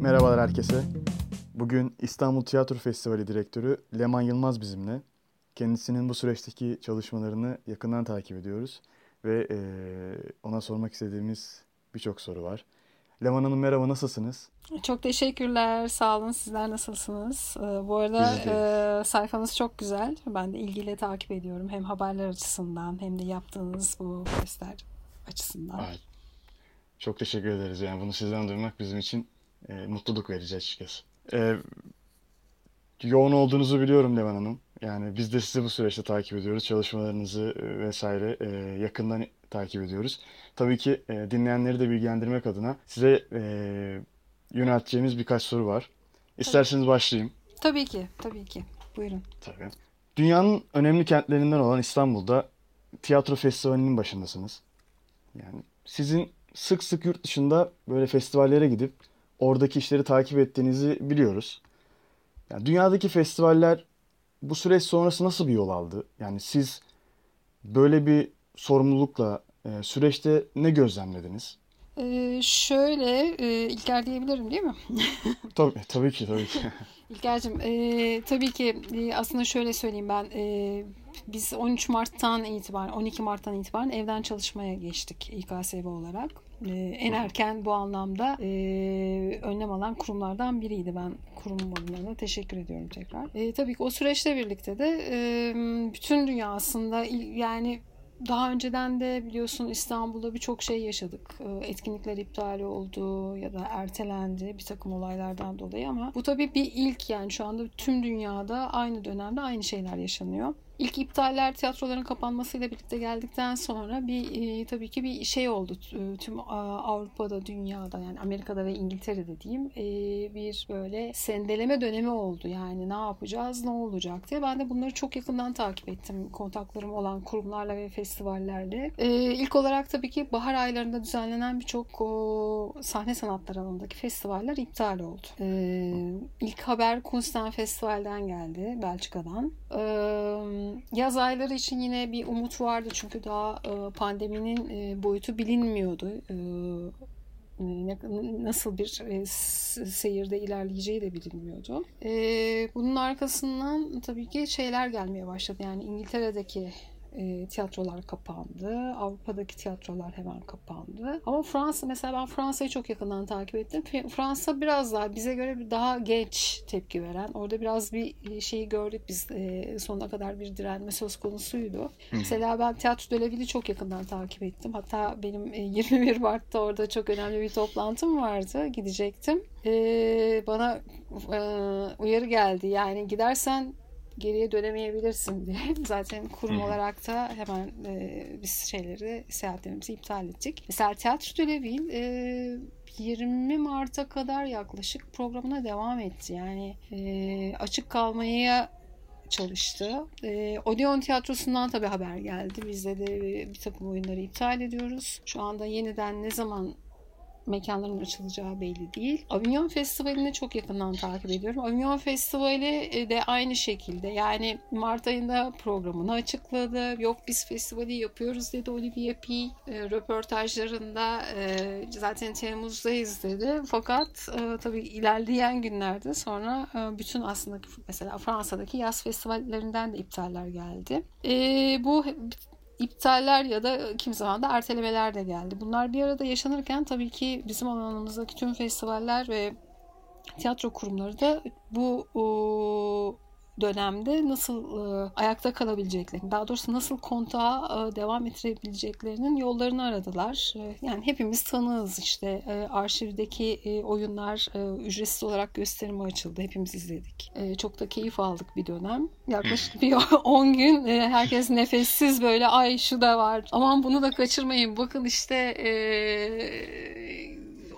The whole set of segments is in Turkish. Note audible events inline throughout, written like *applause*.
Merhabalar herkese. Bugün İstanbul Tiyatro Festivali Direktörü Leman Yılmaz bizimle. Kendisinin bu süreçteki çalışmalarını yakından takip ediyoruz ve e, ona sormak istediğimiz birçok soru var. Leman Hanım merhaba nasılsınız? Çok teşekkürler. Sağ olun. Sizler nasılsınız? Ee, bu arada e, sayfanız çok güzel. Ben de ilgiyle takip ediyorum. Hem haberler açısından hem de yaptığınız bu göster açısından. Evet. Çok teşekkür ederiz. Yani bunu sizden duymak bizim için e, mutluluk verici açıkçası. E, yoğun olduğunuzu biliyorum Levan Hanım. Yani biz de sizi bu süreçte takip ediyoruz. Çalışmalarınızı e, vesaire e, yakından takip ediyoruz. Tabii ki e, dinleyenleri de bilgilendirmek adına size e, yönelteceğimiz birkaç soru var. İsterseniz başlayayım. Tabii ki, tabii ki. Buyurun. Tabii. Dünyanın önemli kentlerinden olan İstanbul'da tiyatro festivalinin başındasınız. Yani sizin sık sık yurt dışında böyle festivallere gidip oradaki işleri takip ettiğinizi biliyoruz. Yani dünyadaki festivaller bu süreç sonrası nasıl bir yol aldı? Yani siz böyle bir sorumlulukla e, süreçte ne gözlemlediniz? Ee, şöyle e, İlker diyebilirim değil mi? *laughs* tabii, tabii ki tabii ki. *laughs* İlker'cim e, tabii ki e, aslında şöyle söyleyeyim ben e, biz 13 Mart'tan itibaren 12 Mart'tan itibaren evden çalışmaya geçtik İKSV olarak. E, en erken bu anlamda e, önlem alan kurumlardan biriydi. Ben kurum adına teşekkür ediyorum tekrar. E, tabii ki o süreçle birlikte de bütün dünya aslında yani daha önceden de biliyorsun İstanbul'da birçok şey yaşadık. Ee, etkinlikler iptal oldu ya da ertelendi bir takım olaylardan dolayı ama bu tabii bir ilk yani şu anda tüm dünyada aynı dönemde aynı şeyler yaşanıyor. İlk iptaller tiyatroların kapanmasıyla birlikte geldikten sonra bir e, tabii ki bir şey oldu. E, tüm Avrupa'da, dünyada yani Amerika'da ve İngiltere'de diyeyim e, bir böyle sendeleme dönemi oldu. Yani ne yapacağız, ne olacak diye. Ben de bunları çok yakından takip ettim. Kontaklarım olan kurumlarla ve festivallerle. E, ilk olarak tabii ki bahar aylarında düzenlenen birçok sahne sanatları alanındaki festivaller iptal oldu. E, ilk haber Kunsten Festival'den geldi, Belçika'dan. E, yaz ayları için yine bir umut vardı çünkü daha e, pandeminin e, boyutu bilinmiyordu. E, nasıl bir seyirde ilerleyeceği de bilinmiyordu. Bunun arkasından tabii ki şeyler gelmeye başladı. Yani İngiltere'deki e, tiyatrolar kapandı. Avrupa'daki tiyatrolar hemen kapandı. Ama Fransa mesela ben Fransa'yı çok yakından takip ettim. Fransa biraz daha bize göre daha genç tepki veren. Orada biraz bir e, şeyi gördük biz e, sonuna kadar bir direnme söz konusuydu. Hı. Mesela ben Tiyatro Dölevil'i çok yakından takip ettim. Hatta benim e, *laughs* 21 Mart'ta orada çok önemli bir toplantım vardı. Gidecektim. E, bana e, uyarı geldi. Yani gidersen geriye dönemeyebilirsin diye. *laughs* Zaten kurum olarak da hemen e, biz şeyleri, seyahatlerimizi iptal ettik. Mesela Tiyatro de e, 20 Mart'a kadar yaklaşık programına devam etti. Yani e, açık kalmaya çalıştı. E, Odeon Tiyatrosu'ndan tabii haber geldi. Bizde de bir takım oyunları iptal ediyoruz. Şu anda yeniden ne zaman mekanların açılacağı belli değil. Avignon Festivali'ni çok yakından takip ediyorum. Avignon Festivali e, de aynı şekilde yani Mart ayında programını açıkladı. Yok biz festivali yapıyoruz dedi Olivier P. E, röportajlarında e, zaten Temmuz'dayız dedi. Fakat e, tabii ilerleyen günlerde sonra e, bütün aslında mesela Fransa'daki yaz festivallerinden de iptaller geldi. E, bu iptaller ya da kim zaman da ertelemeler de geldi. Bunlar bir arada yaşanırken tabii ki bizim alanımızdaki tüm festivaller ve tiyatro kurumları da bu o, dönemde nasıl e, ayakta kalabileceklerini, daha doğrusu nasıl kontağa e, devam ettirebileceklerinin yollarını aradılar. E, yani hepimiz tanığız işte e, arşivdeki e, oyunlar e, ücretsiz olarak gösterime açıldı. Hepimiz izledik. E, çok da keyif aldık bir dönem. Yaklaşık bir *laughs* 10 gün e, herkes nefessiz böyle ay şu da var. Aman bunu da kaçırmayın. Bakın işte e,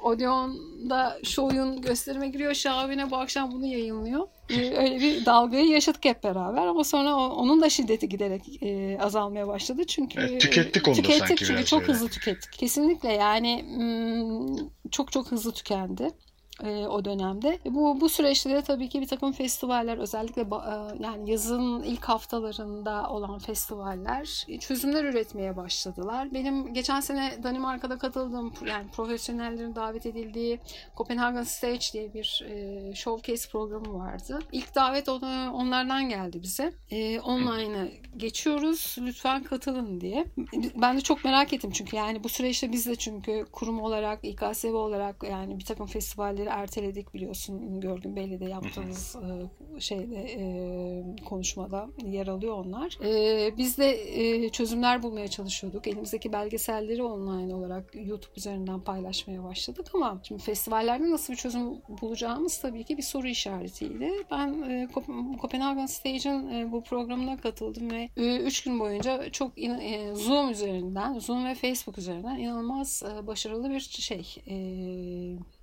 Odeon'da şu oyun gösterime giriyor. Şahabine bu akşam bunu yayınlıyor. Ee, öyle bir dalgayı yaşadık hep beraber ama sonra onun da şiddeti giderek e, azalmaya başladı. Çünkü evet, tükettik onu tükettik sanki çünkü çok öyle. hızlı tükettik. Kesinlikle yani çok çok hızlı tükendi. E, o dönemde. Bu bu süreçte de tabii ki bir takım festivaller özellikle e, yani yazın ilk haftalarında olan festivaller çözümler üretmeye başladılar. Benim geçen sene Danimarka'da katıldığım yani profesyonellerin davet edildiği Copenhagen Stage diye bir e, showcase programı vardı. İlk davet onu, onlardan geldi bize. E, online'a geçiyoruz. Lütfen katılın diye. Ben de çok merak ettim çünkü yani bu süreçte biz de çünkü kurum olarak, İKSV olarak yani bir takım festivalleri erteledik biliyorsun. Görgün Belli de yaptığımız e, şeyde e, konuşmada yer alıyor onlar. E, biz de çözümler bulmaya çalışıyorduk. Elimizdeki belgeselleri online olarak YouTube üzerinden paylaşmaya başladık ama şimdi festivallerde nasıl bir çözüm bulacağımız tabii ki bir soru işaretiydi. Ben Copenhagen Stage'in bu programına katıldım ve 3 gün boyunca çok Zoom üzerinden, Zoom ve Facebook üzerinden inanılmaz başarılı bir şey,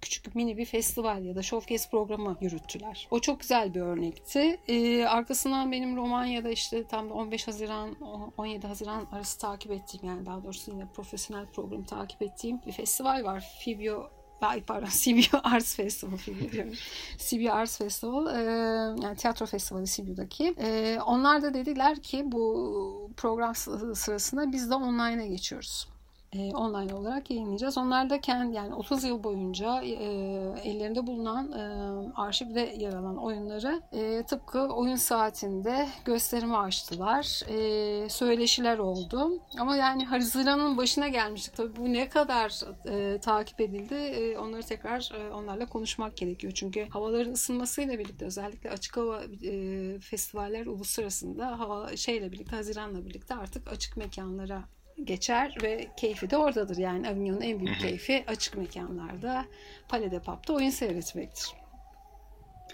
küçük mini bir festival ya da showcase programı yürüttüler. O çok güzel bir örnekti. E, arkasından benim Romanya'da işte tam da 15 Haziran 17 Haziran arası takip ettiğim yani daha doğrusu yine profesyonel programı takip ettiğim bir festival var. Fibio Ay pardon *laughs* Sibiu Arts Festival Sibiu Arts Festival e, yani tiyatro festivali Sibiu'daki. E, onlar da dediler ki bu program sırasında biz de online'a geçiyoruz e, online olarak yayınlayacağız. Onlar da kendi yani 30 yıl boyunca e, ellerinde bulunan e, arşivde yer alan oyunları e, tıpkı oyun saatinde gösterimi açtılar. E, söyleşiler oldu. Ama yani Haziran'ın başına gelmiştik. Tabii bu ne kadar e, takip edildi e, onları tekrar e, onlarla konuşmak gerekiyor. Çünkü havaların ısınmasıyla birlikte özellikle açık hava e, festivaller uluslararasında hava şeyle birlikte Haziran'la birlikte artık açık mekanlara geçer ve keyfi de oradadır. Yani Avignon'un en büyük keyfi açık mekanlarda, Palais de Pap'ta oyun seyretmektir.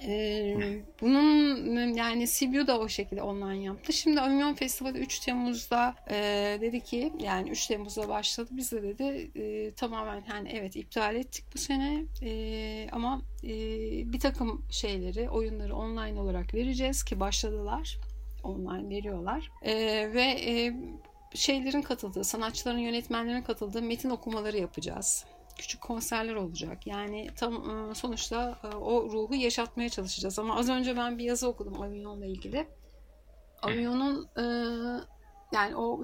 Ee, bunun yani Sibiu da o şekilde online yaptı. Şimdi Avignon Festivali 3 Temmuz'da e, dedi ki yani 3 Temmuz'da başladı. Biz de dedi e, tamamen yani evet iptal ettik bu sene e, ama e, bir takım şeyleri oyunları online olarak vereceğiz ki başladılar online veriyorlar. E, ve e, şeylerin katıldığı, sanatçıların, yönetmenlerin katıldığı metin okumaları yapacağız. Küçük konserler olacak. Yani tam e, sonuçta e, o ruhu yaşatmaya çalışacağız. Ama az önce ben bir yazı okudum Avignon'la ilgili. Avignon'un e, yani o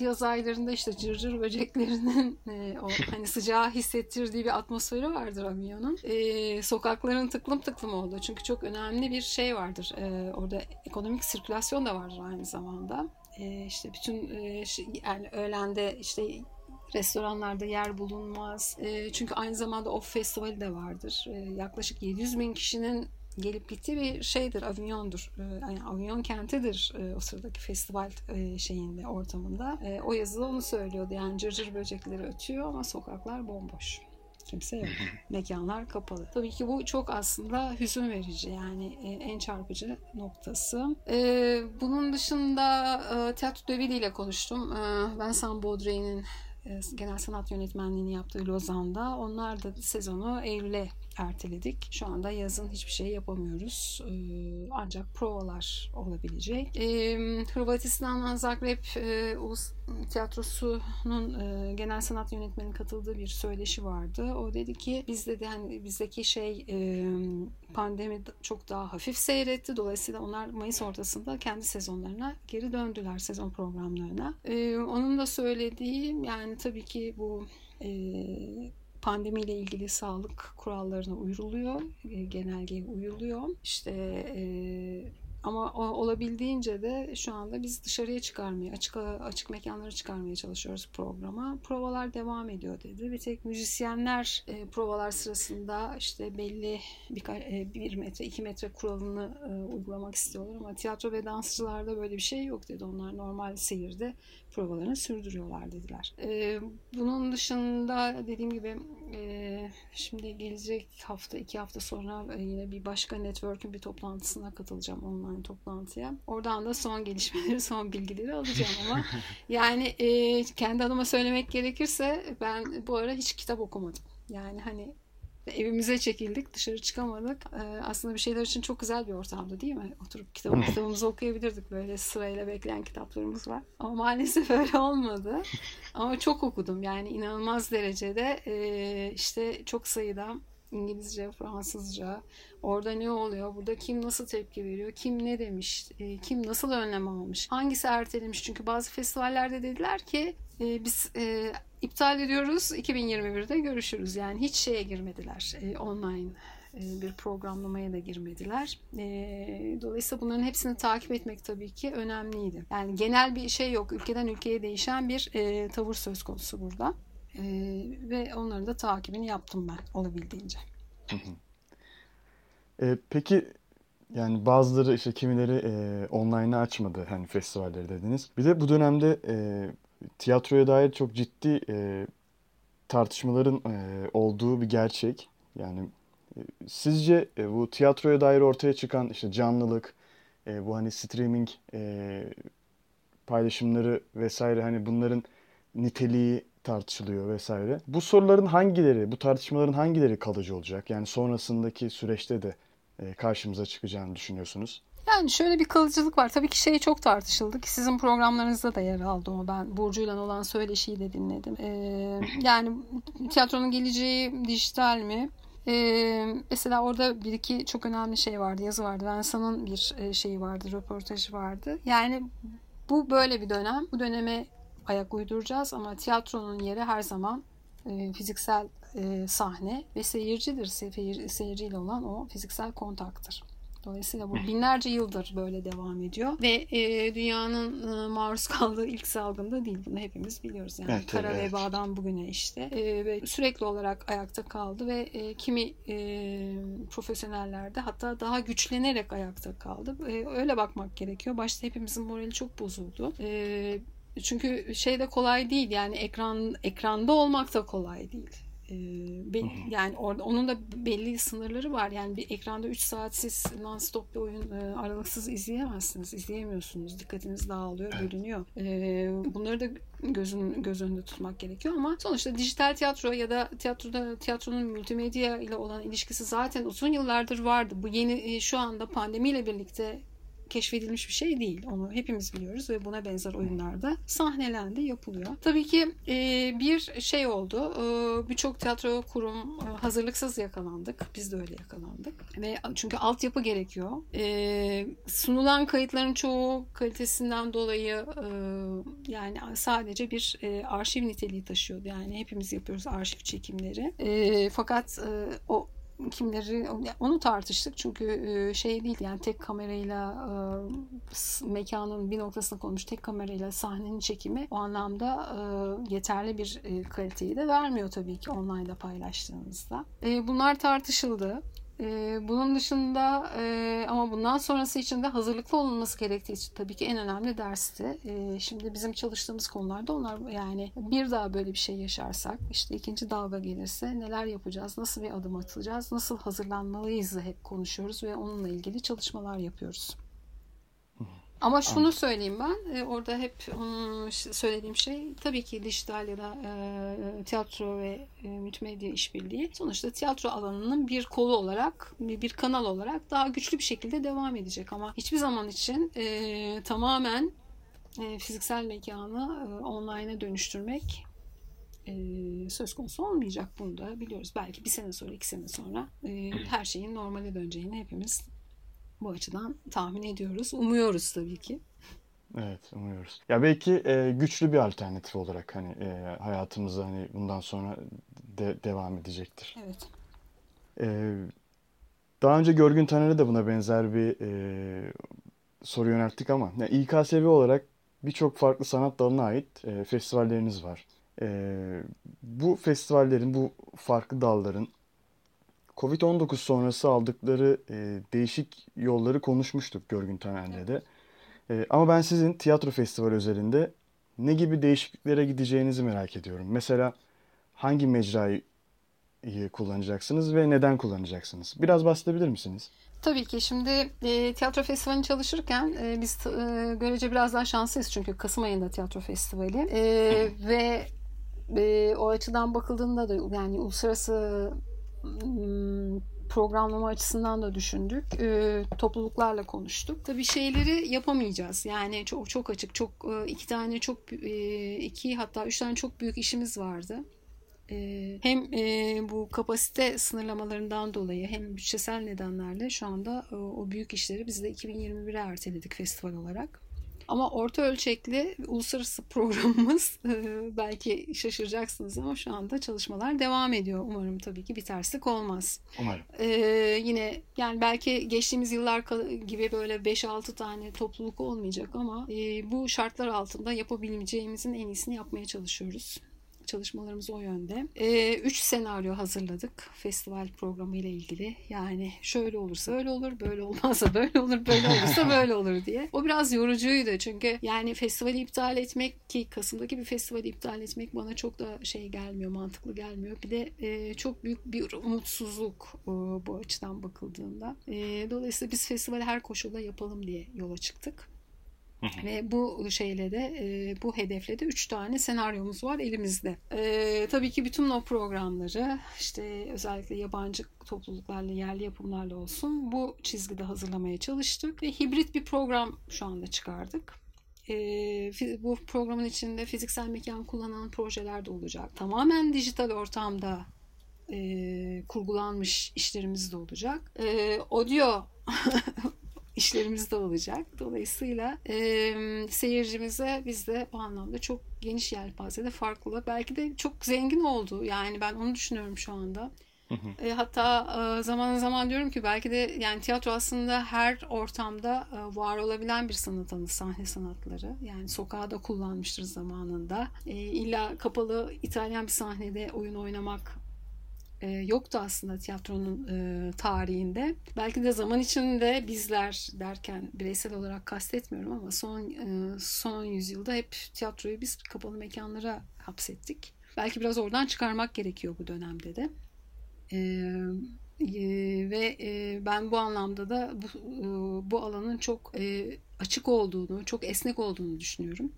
yaz aylarında işte cırcır böceklerinin *laughs* o hani sıcağı hissettirdiği bir atmosferi vardır Avignon'un. E, sokakların tıklım tıklım oldu. Çünkü çok önemli bir şey vardır. Orada ekonomik sirkülasyon da vardır aynı zamanda işte bütün e, yani öğlende işte restoranlarda yer bulunmaz. E, çünkü aynı zamanda off festivali de vardır. E, yaklaşık 700 bin kişinin gelip gittiği bir şeydir, Avignon'dur. Yani Avignon kentidir e, o sıradaki festival e, şeyinde, ortamında. O yazıda onu söylüyordu. Yani cırcır böcekleri ötüyor ama sokaklar bomboş. Kimse yok. *laughs* Mekanlar kapalı. Tabii ki bu çok aslında hüzün verici yani e, en çarpıcı noktası. E, bunun dışında e, tiyatro döviliyle konuştum. Vincent Baudry'nin genel sanat yönetmenliğini yaptığı Lozan'da. Onlar da sezonu Eylül'e erteledik. Şu anda yazın hiçbir şey yapamıyoruz. Ee, ancak provalar olabilecek. Ee, Hırvatistan'dan Zagreb e, Ulus Tiyatrosu'nun e, genel sanat yönetmeninin katıldığı bir söyleşi vardı. O dedi ki biz dedi hani bizdeki şey e, pandemi çok daha hafif seyretti. Dolayısıyla onlar Mayıs ortasında kendi sezonlarına geri döndüler sezon programlarına. E, onun da söylediği yani tabii ki bu e, pandemiyle ilgili sağlık kurallarına uyuruluyor, e, genelgeye uyuluyor. İşte e, ama olabildiğince de şu anda biz dışarıya çıkarmaya, açık açık mekanlara çıkarmaya çalışıyoruz programa. Provalar devam ediyor dedi. Bir tek müzisyenler e, provalar sırasında işte belli bir, e, bir metre, iki metre kuralını e, uygulamak istiyorlar ama tiyatro ve dansçılarda böyle bir şey yok dedi. Onlar normal seyirde provalarını sürdürüyorlar dediler. E, bunun dışında dediğim gibi e, şimdi gelecek hafta iki hafta sonra e, yine bir başka network'ün bir toplantısına katılacağım online toplantıya. Oradan da son gelişmeleri, son bilgileri alacağım ama *laughs* yani e, kendi adıma söylemek gerekirse ben bu ara hiç kitap okumadım. Yani hani evimize çekildik, dışarı çıkamadık. Ee, aslında bir şeyler için çok güzel bir ortamdı değil mi? Oturup kitabı, kitabımızı okuyabilirdik. Böyle sırayla bekleyen kitaplarımız var. Ama maalesef *laughs* öyle olmadı. Ama çok okudum. Yani inanılmaz derecede e, işte çok sayıda İngilizce, Fransızca. Orada ne oluyor? Burada kim nasıl tepki veriyor? Kim ne demiş? E, kim nasıl önlem almış? Hangisi ertelemiş? Çünkü bazı festivallerde dediler ki e, biz e, iptal ediyoruz 2021'de görüşürüz. Yani hiç şeye girmediler e, online e, bir programlamaya da girmediler. E, dolayısıyla bunların hepsini takip etmek tabii ki önemliydi. Yani genel bir şey yok. Ülkeden ülkeye değişen bir e, tavır söz konusu burada. Ve onların da takibini yaptım ben olabildiğince. E, peki yani bazıları işte kimileri e, online'ı açmadı hani festivalleri dediniz. Bir de bu dönemde e, tiyatroya dair çok ciddi e, tartışmaların e, olduğu bir gerçek. Yani Sizce e, bu tiyatroya dair ortaya çıkan işte canlılık, e, bu hani streaming e, paylaşımları vesaire hani bunların niteliği tartışılıyor vesaire. Bu soruların hangileri, bu tartışmaların hangileri kalıcı olacak? Yani sonrasındaki süreçte de karşımıza çıkacağını düşünüyorsunuz. Yani şöyle bir kalıcılık var. Tabii ki şey çok tartışıldı ki sizin programlarınızda da yer aldı o. Ben Burcu'yla olan söyleşiyi de dinledim. Ee, yani tiyatronun geleceği dijital mi? Ee, mesela orada bir iki çok önemli şey vardı, yazı vardı. Vensa'nın bir e, şeyi vardı, röportajı vardı. Yani bu böyle bir dönem. Bu döneme ayak uyduracağız ama tiyatronun yeri her zaman e, fiziksel e, sahne ve seyircidir. Seyir, seyirciyle olan o fiziksel kontaktır. Dolayısıyla bu binlerce yıldır böyle devam ediyor ve e, dünyanın e, maruz kaldığı ilk salgında değil. Bunu hepimiz biliyoruz. Yani evet, kara evet. vebadan bugüne işte e, ve sürekli olarak ayakta kaldı ve e, kimi e, profesyonellerde hatta daha güçlenerek ayakta kaldı. E, öyle bakmak gerekiyor. Başta hepimizin morali çok bozuldu. E, çünkü şey de kolay değil yani ekran ekranda olmak da kolay değil. Ee, yani orada onun da belli sınırları var. Yani bir ekranda 3 saat siz non-stop bir oyun e, aralıksız izleyemezsiniz. izleyemiyorsunuz. Dikkatiniz dağılıyor, bölünüyor. E, bunları da gözün göz önünde tutmak gerekiyor ama sonuçta dijital tiyatro ya da tiyatroda tiyatronun multimedya ile olan ilişkisi zaten uzun yıllardır vardı. Bu yeni e, şu anda pandemiyle birlikte keşfedilmiş bir şey değil. Onu hepimiz biliyoruz ve buna benzer oyunlarda sahnelendi, yapılıyor. Tabii ki e, bir şey oldu. E, Birçok tiyatro kurum e, hazırlıksız yakalandık. Biz de öyle yakalandık. Ve çünkü altyapı gerekiyor. E, sunulan kayıtların çoğu kalitesinden dolayı e, yani sadece bir e, arşiv niteliği taşıyordu. Yani hepimiz yapıyoruz arşiv çekimleri. E, fakat e, o kimleri onu tartıştık çünkü e, şey değil yani tek kamerayla e, mekanın bir noktasına konmuş tek kamerayla sahnenin çekimi o anlamda e, yeterli bir kaliteyi de vermiyor tabii ki online'da paylaştığınızda. Bunlar tartışıldı. Ee, bunun dışında e, ama bundan sonrası için de hazırlıklı olunması gerektiği için tabii ki en önemli dersti. E, şimdi bizim çalıştığımız konularda onlar yani bir daha böyle bir şey yaşarsak işte ikinci dalga gelirse neler yapacağız, nasıl bir adım atacağız, nasıl hazırlanmalıyız hep konuşuyoruz ve onunla ilgili çalışmalar yapıyoruz. Ama şunu söyleyeyim ben, e, orada hep onun söylediğim şey tabii ki dijital ya da e, tiyatro ve e, multimedya işbirliği sonuçta tiyatro alanının bir kolu olarak, bir kanal olarak daha güçlü bir şekilde devam edecek. Ama hiçbir zaman için e, tamamen e, fiziksel mekanı e, online'a dönüştürmek e, söz konusu olmayacak. Bunu da biliyoruz. Belki bir sene sonra, iki sene sonra e, her şeyin normale döneceğini hepimiz bu açıdan tahmin ediyoruz. Umuyoruz tabii ki. Evet, umuyoruz. Ya belki e, güçlü bir alternatif olarak hani e, hayatımıza hani bundan sonra de, devam edecektir. Evet. E, daha önce Görgün Taner'e de buna benzer bir e, soru yönelttik ama yani İKSV olarak birçok farklı sanat dalına ait e, festivalleriniz var. E, bu festivallerin, bu farklı dalların Covid-19 sonrası aldıkları e, değişik yolları konuşmuştuk Görgün Taner'le de. E, ama ben sizin tiyatro festivali özelinde ne gibi değişikliklere gideceğinizi merak ediyorum. Mesela hangi mecrayı kullanacaksınız ve neden kullanacaksınız? Biraz bahsedebilir misiniz? Tabii ki. Şimdi e, tiyatro festivalini çalışırken e, biz e, görece biraz daha şanslıyız çünkü Kasım ayında tiyatro festivali e, ve e, o açıdan bakıldığında da yani uluslararası programlama açısından da düşündük. E, topluluklarla konuştuk. Tabii şeyleri yapamayacağız. Yani çok çok açık. Çok e, iki tane çok e, iki hatta üç tane çok büyük işimiz vardı. Hem bu kapasite sınırlamalarından dolayı hem bütçesel nedenlerle şu anda o büyük işleri biz de 2021'e erteledik festival olarak. Ama orta ölçekli uluslararası programımız *laughs* e, belki şaşıracaksınız ama şu anda çalışmalar devam ediyor. Umarım tabii ki bir terslik olmaz. Umarım. Ee, yine yani belki geçtiğimiz yıllar gibi böyle 5-6 tane topluluk olmayacak ama e, bu şartlar altında yapabileceğimizin en iyisini yapmaya çalışıyoruz. Çalışmalarımız o yönde. Ee, üç senaryo hazırladık festival programı ile ilgili. Yani şöyle olursa öyle olur, böyle olmazsa böyle olur, böyle olursa *laughs* böyle olur diye. O biraz yorucuydu çünkü yani festivali iptal etmek ki Kasım'daki bir festivali iptal etmek bana çok da şey gelmiyor, mantıklı gelmiyor. Bir de e, çok büyük bir umutsuzluk e, bu açıdan bakıldığında. E, dolayısıyla biz festivali her koşulda yapalım diye yola çıktık. Ve bu şeyle de bu hedefle de üç tane senaryomuz var elimizde. E, tabii ki bütün o programları işte özellikle yabancı topluluklarla yerli yapımlarla olsun bu çizgide hazırlamaya çalıştık ve hibrit bir program şu anda çıkardık. E, bu programın içinde fiziksel mekan kullanan projeler de olacak. Tamamen dijital ortamda e, kurgulanmış işlerimiz de olacak. E, audio *laughs* işlerimiz de olacak. Dolayısıyla e, seyircimize biz de bu anlamda çok geniş yelpazede farklı. Belki de çok zengin oldu. Yani ben onu düşünüyorum şu anda. E, hatta e, zaman zaman diyorum ki belki de yani tiyatro aslında her ortamda e, var olabilen bir sanat sahne sanatları. Yani sokağa da kullanmıştır zamanında. E, illa kapalı İtalyan bir sahnede oyun oynamak e, yoktu aslında tiyatronun e, tarihinde. Belki de zaman içinde bizler derken bireysel olarak kastetmiyorum ama son e, son yüzyılda hep tiyatroyu biz kapalı mekanlara hapsettik. Belki biraz oradan çıkarmak gerekiyor bu dönemde de. E, e, ve e, ben bu anlamda da bu, e, bu alanın çok e, açık olduğunu, çok esnek olduğunu düşünüyorum.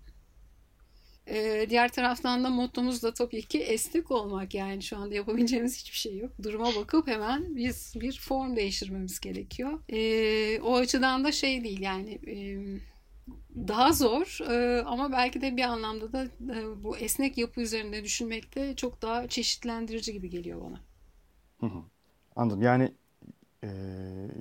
Ee, diğer taraftan da mottomuz da tabii ki esnek olmak yani şu anda yapabileceğimiz hiçbir şey yok. Duruma bakıp hemen biz bir form değiştirmemiz gerekiyor. Ee, o açıdan da şey değil yani e, daha zor e, ama belki de bir anlamda da e, bu esnek yapı üzerinde düşünmekte çok daha çeşitlendirici gibi geliyor bana. Hı hı. Anladım. Yani e,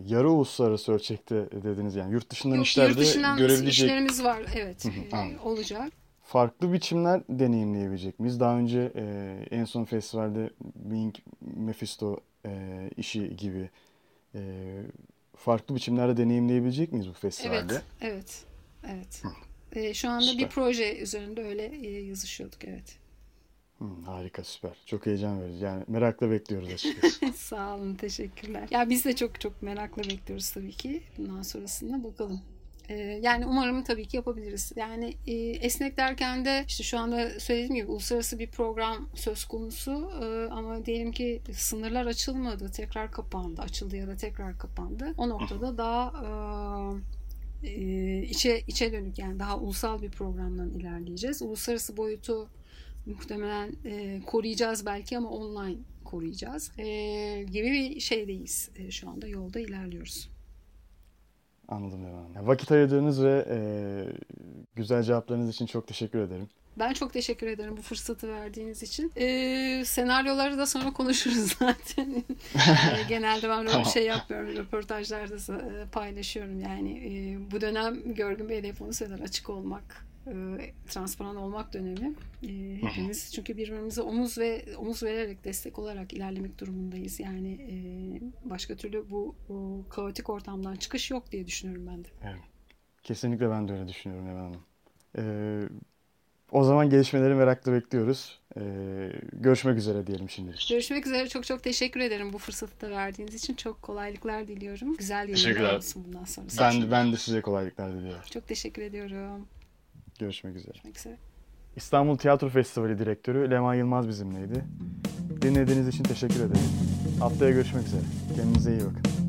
yarı uluslararası ölçekte dediniz yani yurt dışından Yok, işlerde yurt dışından görebilecek işlerimiz var evet Hı hı, e, anladım. olacak. Farklı biçimler deneyimleyebilecek miyiz? Daha önce e, en son festivalde Wing Mephisto e, işi gibi e, farklı biçimlerde deneyimleyebilecek miyiz bu festivalde? Evet, evet, evet. E, şu anda Süper. bir proje üzerinde öyle e, yazışıyorduk evet. Hı, harika süper. Çok heyecan verici. Yani merakla bekliyoruz açıkçası. *laughs* Sağ olun, teşekkürler. Ya biz de çok çok merakla bekliyoruz tabii ki. Bundan sonrasında bakalım. Ee, yani umarım tabii ki yapabiliriz. Yani e, esnek derken de işte şu anda söylediğim gibi uluslararası bir program söz konusu Ee, ama diyelim ki sınırlar açılmadı, tekrar kapandı, açıldı ya da tekrar kapandı. O noktada daha e, e, içe içe dönük yani daha ulusal bir programdan ilerleyeceğiz. Uluslararası boyutu muhtemelen e, koruyacağız belki ama online koruyacağız e, gibi bir şeydeyiz e, şu anda yolda ilerliyoruz. Anladım Levan Hanım. Vakit ayırdığınız ve e, güzel cevaplarınız için çok teşekkür ederim. Ben çok teşekkür ederim bu fırsatı verdiğiniz için. E, senaryoları da sonra konuşuruz *laughs* zaten. E, genelde ben Tamam. bir şey yapmıyorum. Röportajlarda e, paylaşıyorum. Yani e, bu dönem Görgün Bey de hep onu söyler. Açık olmak, transparan olmak dönemi. E, hepimiz çünkü birbirimize omuz ve omuz vererek destek olarak ilerlemek durumundayız. Yani e, başka türlü bu, bu kaotik ortamdan çıkış yok diye düşünüyorum ben de. Kesinlikle ben de öyle düşünüyorum Levan Hanım. E, o zaman gelişmeleri merakla bekliyoruz. E, görüşmek üzere diyelim şimdilik. Görüşmek üzere. Çok çok teşekkür ederim bu fırsatı da verdiğiniz için. Çok kolaylıklar diliyorum. Güzel yayınlar olsun bundan sonra. Ben, ben de size kolaylıklar diliyorum. Çok teşekkür ediyorum. Görüşmek üzere. Görüşmek üzere. İstanbul Tiyatro Festivali Direktörü Leman Yılmaz bizimleydi. Dinlediğiniz için teşekkür ederim. Haftaya görüşmek üzere. Kendinize iyi bakın.